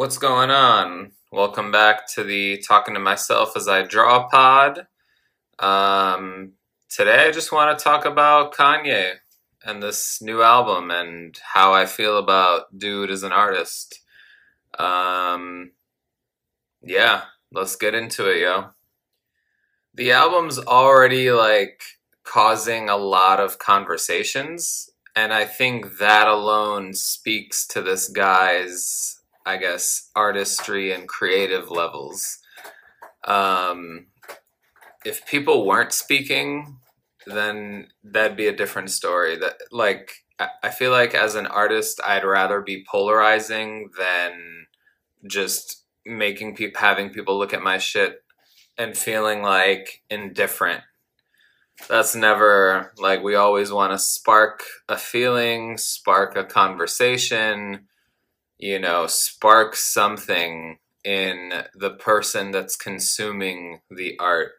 What's going on? Welcome back to the Talking to Myself as I Draw pod. Um, today I just want to talk about Kanye and this new album and how I feel about Dude as an artist. Um, yeah, let's get into it, yo. The album's already like causing a lot of conversations, and I think that alone speaks to this guy's I guess, artistry and creative levels. Um, if people weren't speaking, then that'd be a different story. That like I feel like as an artist, I'd rather be polarizing than just making people having people look at my shit and feeling like indifferent. That's never like we always want to spark a feeling, spark a conversation, you know, spark something in the person that's consuming the art.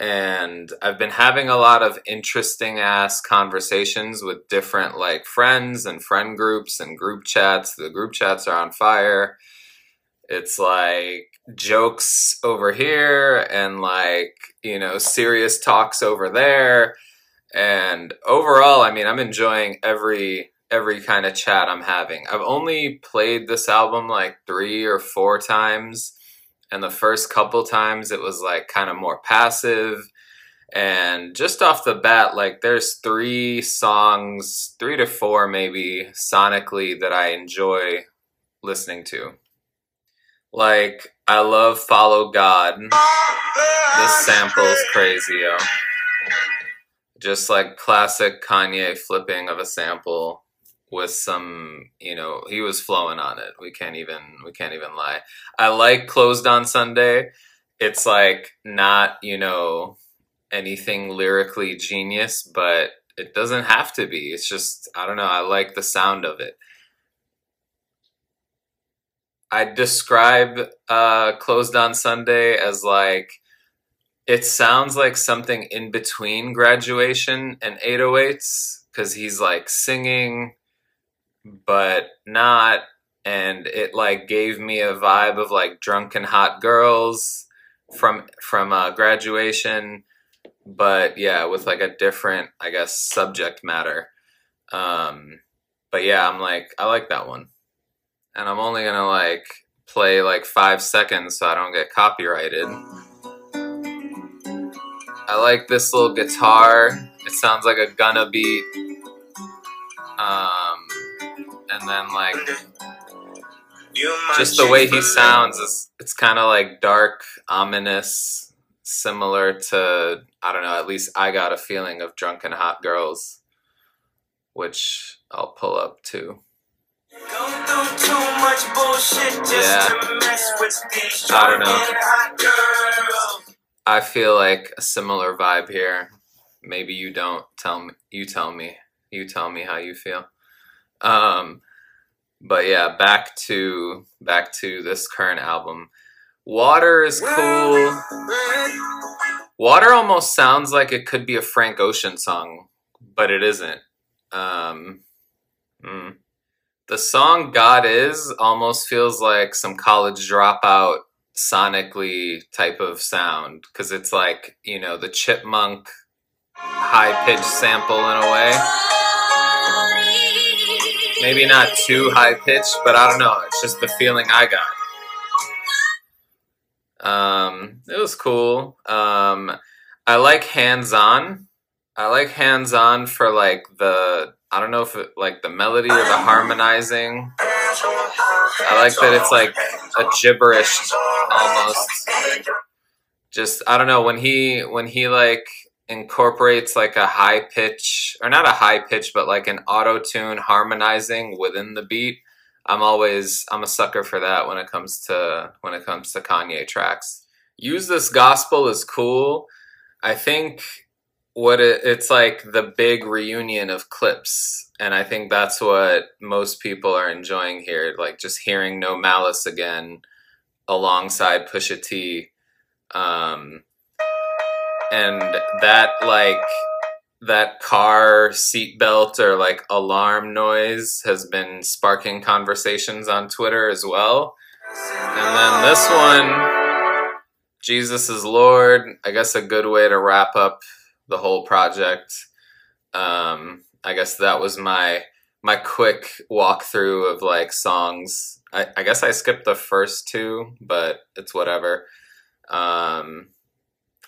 And I've been having a lot of interesting ass conversations with different like friends and friend groups and group chats. The group chats are on fire. It's like jokes over here and like, you know, serious talks over there. And overall, I mean, I'm enjoying every every kind of chat I'm having. I've only played this album like three or four times, and the first couple times it was like kind of more passive. And just off the bat, like there's three songs, three to four maybe sonically that I enjoy listening to. Like, I love Follow God. This sample is crazy, yo. Just like classic Kanye flipping of a sample with some you know he was flowing on it. We can't even we can't even lie. I like closed on sunday. It's like not you know anything lyrically genius but it doesn't have to be. It's just i don't know i like the sound of it. I describe uh closed on sunday as like it sounds like something in between graduation and 808s because he's like singing but not and it like gave me a vibe of like drunken hot girls from from uh, graduation but yeah with like a different i guess subject matter. Um but yeah i'm like i like that one. And i'm only gonna like play like five seconds so i don't get copyrighted. I like this little guitar. It sounds like a Gunna beat. Um and then like just the way he sounds is it's kind of like dark, ominous, similar to I don't know. At least I got a feeling of drunken hot girls, which I'll pull up too. Yeah, I don't know. I feel like a similar vibe here. Maybe you don't. Tell me. You tell me. You tell me how you feel. Um, but yeah, back to back to this current album. Water is cool. Water almost sounds like it could be a Frank Ocean song, but it isn't. Um, mm. The song God Is almost feels like some college dropout sonically type of sound because it's like, you know, the chipmunk high pitched sample in a way maybe not too high pitched, but I don't know. It's just the feeling I got. Um, it was cool. Um, I like hands on. I like hands on for like the I don't know if it, like the melody or the harmonizing. I like that it's like a gibberish almost. Just I don't know when he when he like incorporates like a high pitch or not a high pitch but like an auto tune harmonizing within the beat. I'm always i'm a sucker for that when it comes to when it comes to kanye tracks. Use this gospel is cool. I think what it, it's like the big reunion of Clipse and i think that's what most people are enjoying here like just hearing no malice again alongside pusha t. Um, and that like that car seatbelt or like alarm noise has been sparking conversations on Twitter as well. And then this one, Jesus is Lord. I guess a good way to wrap up the whole project. Um, I guess that was my my quick walkthrough of like songs. I, I guess I skipped the first two, but it's whatever. Um,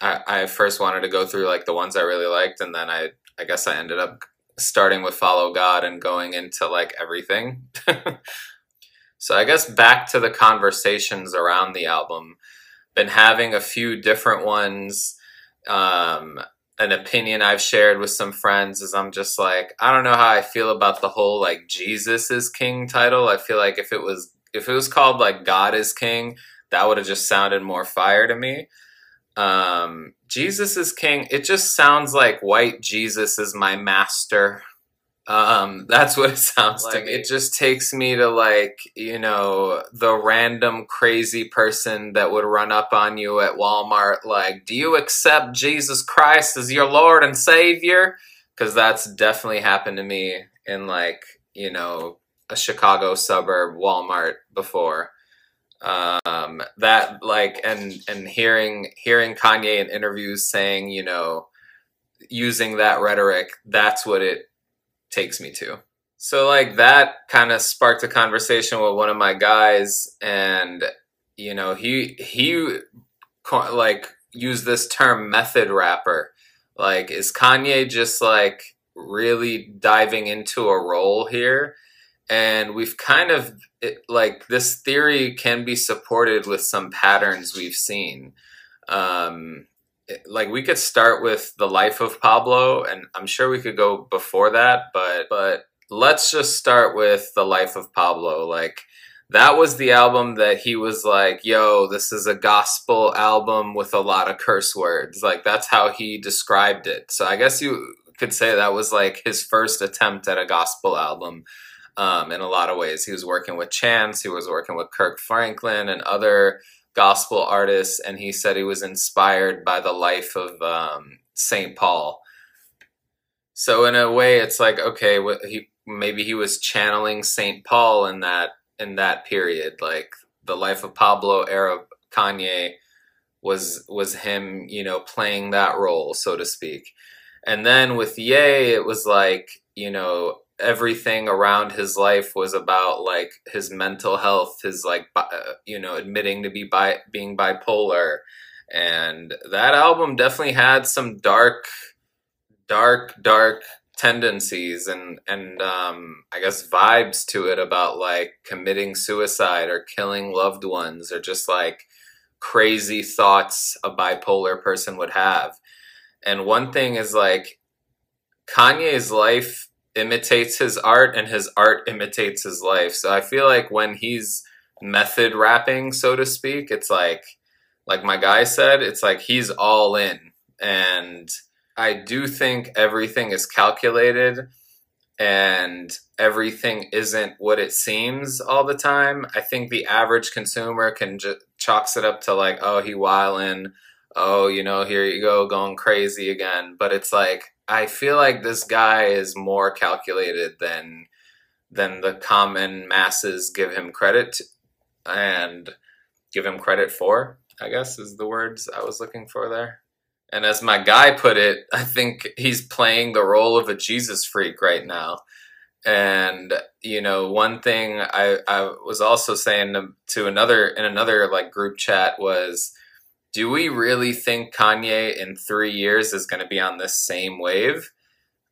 I, I first wanted to go through like the ones I really liked, and then I I guess I ended up starting with Follow God and going into like everything. so I guess back to the conversations around the album. Been having a few different ones. Um, an opinion I've shared with some friends is I'm just like I don't know how I feel about the whole like Jesus is King title. I feel like if it was if it was called like God is King, that would have just sounded more fire to me um, Jesus is king. It just sounds like white Jesus is my master. Um, that's what it sounds like. It just takes me to like, you know, the random crazy person that would run up on you at Walmart, like, do you accept Jesus Christ as your Lord and Savior? Because that's definitely happened to me in like, you know, a Chicago suburb Walmart before um, that like and and hearing hearing Kanye in interviews saying you know using that rhetoric that's what it takes me to. So like that kind of sparked a conversation with one of my guys and you know he he like used this term method rapper. Like is Kanye just like really diving into a role here and we've kind of it, like this theory can be supported with some patterns we've seen. Um, like we could start with the life of pablo and i'm sure we could go before that but but let's just start with the life of pablo. Like that was the album that he was like yo this is a gospel album with a lot of curse words. Like that's how he described it. So i guess you could say that was like his first attempt at a gospel album um, in a lot of ways. He was working with Chance, he was working with Kirk Franklin and other gospel artists, and he said he was inspired by the life of um, St. Paul. So in a way, it's like okay, he maybe he was channeling St. Paul in that in that period, like the life of Pablo era Kanye was was him, you know, playing that role, so to speak. And then with Ye, it was like, you know, everything around his life was about like his mental health, his like bi- uh, you know admitting to be bi- being bipolar, and that album definitely had some dark, dark, dark tendencies and and um, I guess vibes to it about like committing suicide or killing loved ones or just like crazy thoughts a bipolar person would have. And one thing is like Kanye's life imitates his art and his art imitates his life. So I feel like when he's method rapping, so to speak, it's like like my guy said, it's like he's all in. And I do think everything is calculated and everything isn't what it seems all the time. I think the average consumer can just chalks it up to like, oh, he wildin', oh, you know, here you go, going crazy again. But it's like I feel like this guy is more calculated than than the common masses give him credit and give him credit for. I guess is the words I was looking for there. And as my guy put it, I think he's playing the role of a Jesus freak right now. And you know, one thing I, I was also saying to, to another in another like group chat was do we really think Kanye in three years is going to be on this same wave?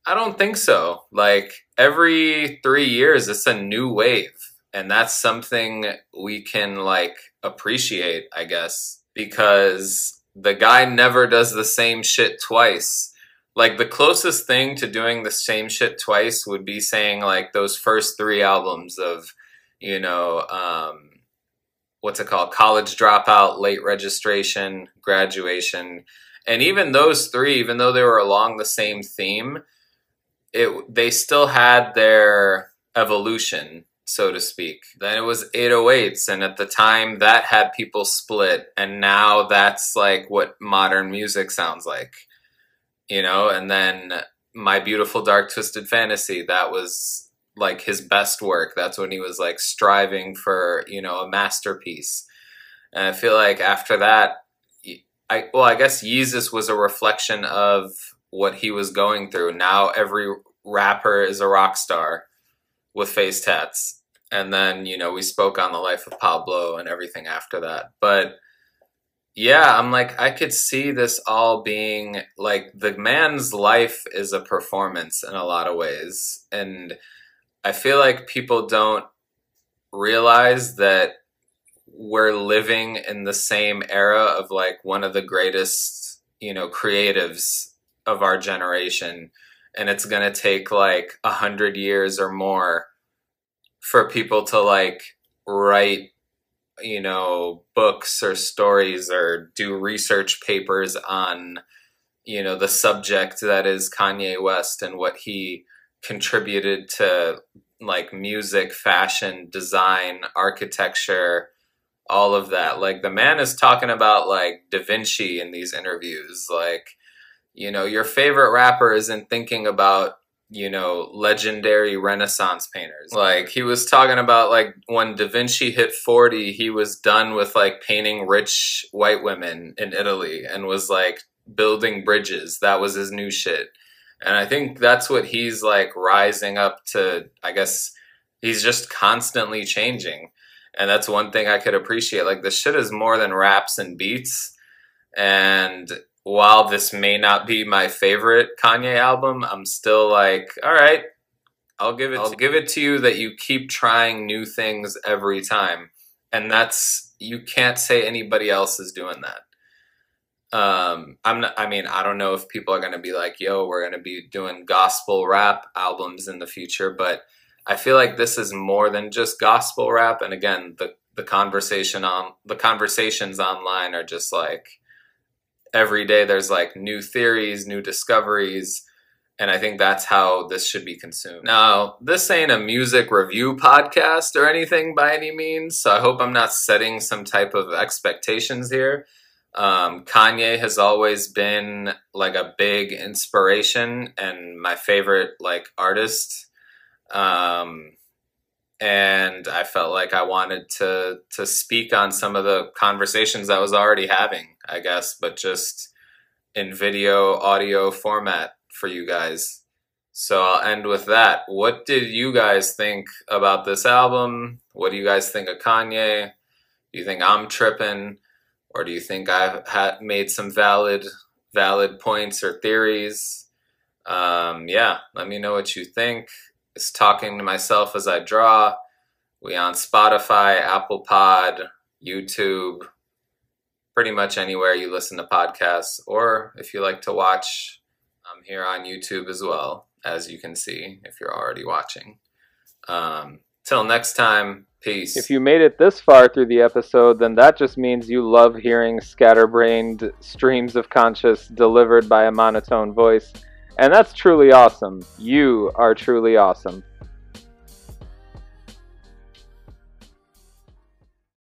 I don't think so. Like every three years, it's a new wave. And that's something we can like appreciate, I guess, because the guy never does the same shit twice. Like the closest thing to doing the same shit twice would be saying like those first three albums of, you know, um, what's it called college dropout late registration graduation. And even those three even though they were along the same theme it they still had their evolution so to speak. Then it was 808s and at the time that had people split and now that's like what modern music sounds like you know? And then my beautiful dark twisted fantasy that was like his best work. That's when he was like striving for, you know, a masterpiece. And I feel like after that, I well, I guess Yeezus was a reflection of what he was going through. Now every rapper is a rock star with face tats. And then, you know, we spoke on the life of Pablo and everything after that. But yeah, I'm like, I could see this all being like the man's life is a performance in a lot of ways. And I feel like people don't realize that we're living in the same era of like one of the greatest, you know, creatives of our generation. And it's going to take like a hundred years or more for people to like write you know books or stories or do research papers on you know the subject that is Kanye West and what he contributed to like music, fashion, design, architecture, all of that. Like the man is talking about like Da Vinci in these interviews. Like, you know, your favorite rapper isn't thinking about you know, legendary Renaissance painters. Like he was talking about like when Da Vinci hit 40, he was done with like painting rich white women in Italy and was like building bridges. That was his new shit. And I think that's what he's like rising up to, I guess he's just constantly changing. And that's one thing I could appreciate. Like the shit is more than raps and beats. And while this may not be my favorite Kanye album, I'm still like, all right, I'll give it. I'll give it to you that you keep trying new things every time, and that's you can't say anybody else is doing that. Um, I'm not. I mean, I don't know if people are going to be like, "Yo, we're going to be doing gospel rap albums in the future," but I feel like this is more than just gospel rap. And again, the the conversation on the conversations online are just like every day there's like new theories, new discoveries, and I think that's how this should be consumed. Now, this ain't a music review podcast or anything by any means, so I hope I'm not setting some type of expectations here. Um, Kanye has always been like a big inspiration and my favorite like artist. Um, and I felt like I wanted to to speak on some of the conversations I was already having, I guess, but just in video audio format for you guys. So I'll end with that. What did you guys think about this album? What do you guys think of Kanye? Do you think I'm tripping, or do you think I've had made some valid valid points or theories? Um, yeah, let me know what you think is talking to myself as I draw. We on Spotify, Apple Pod, YouTube, pretty much anywhere you listen to podcasts, or if you like to watch, I'm here on YouTube as well, as you can see if you're already watching. Um, till next time, peace. If you made it this far through the episode, then that just means you love hearing scatterbrained streams of conscious delivered by a monotone voice. And that's truly awesome. You are truly awesome.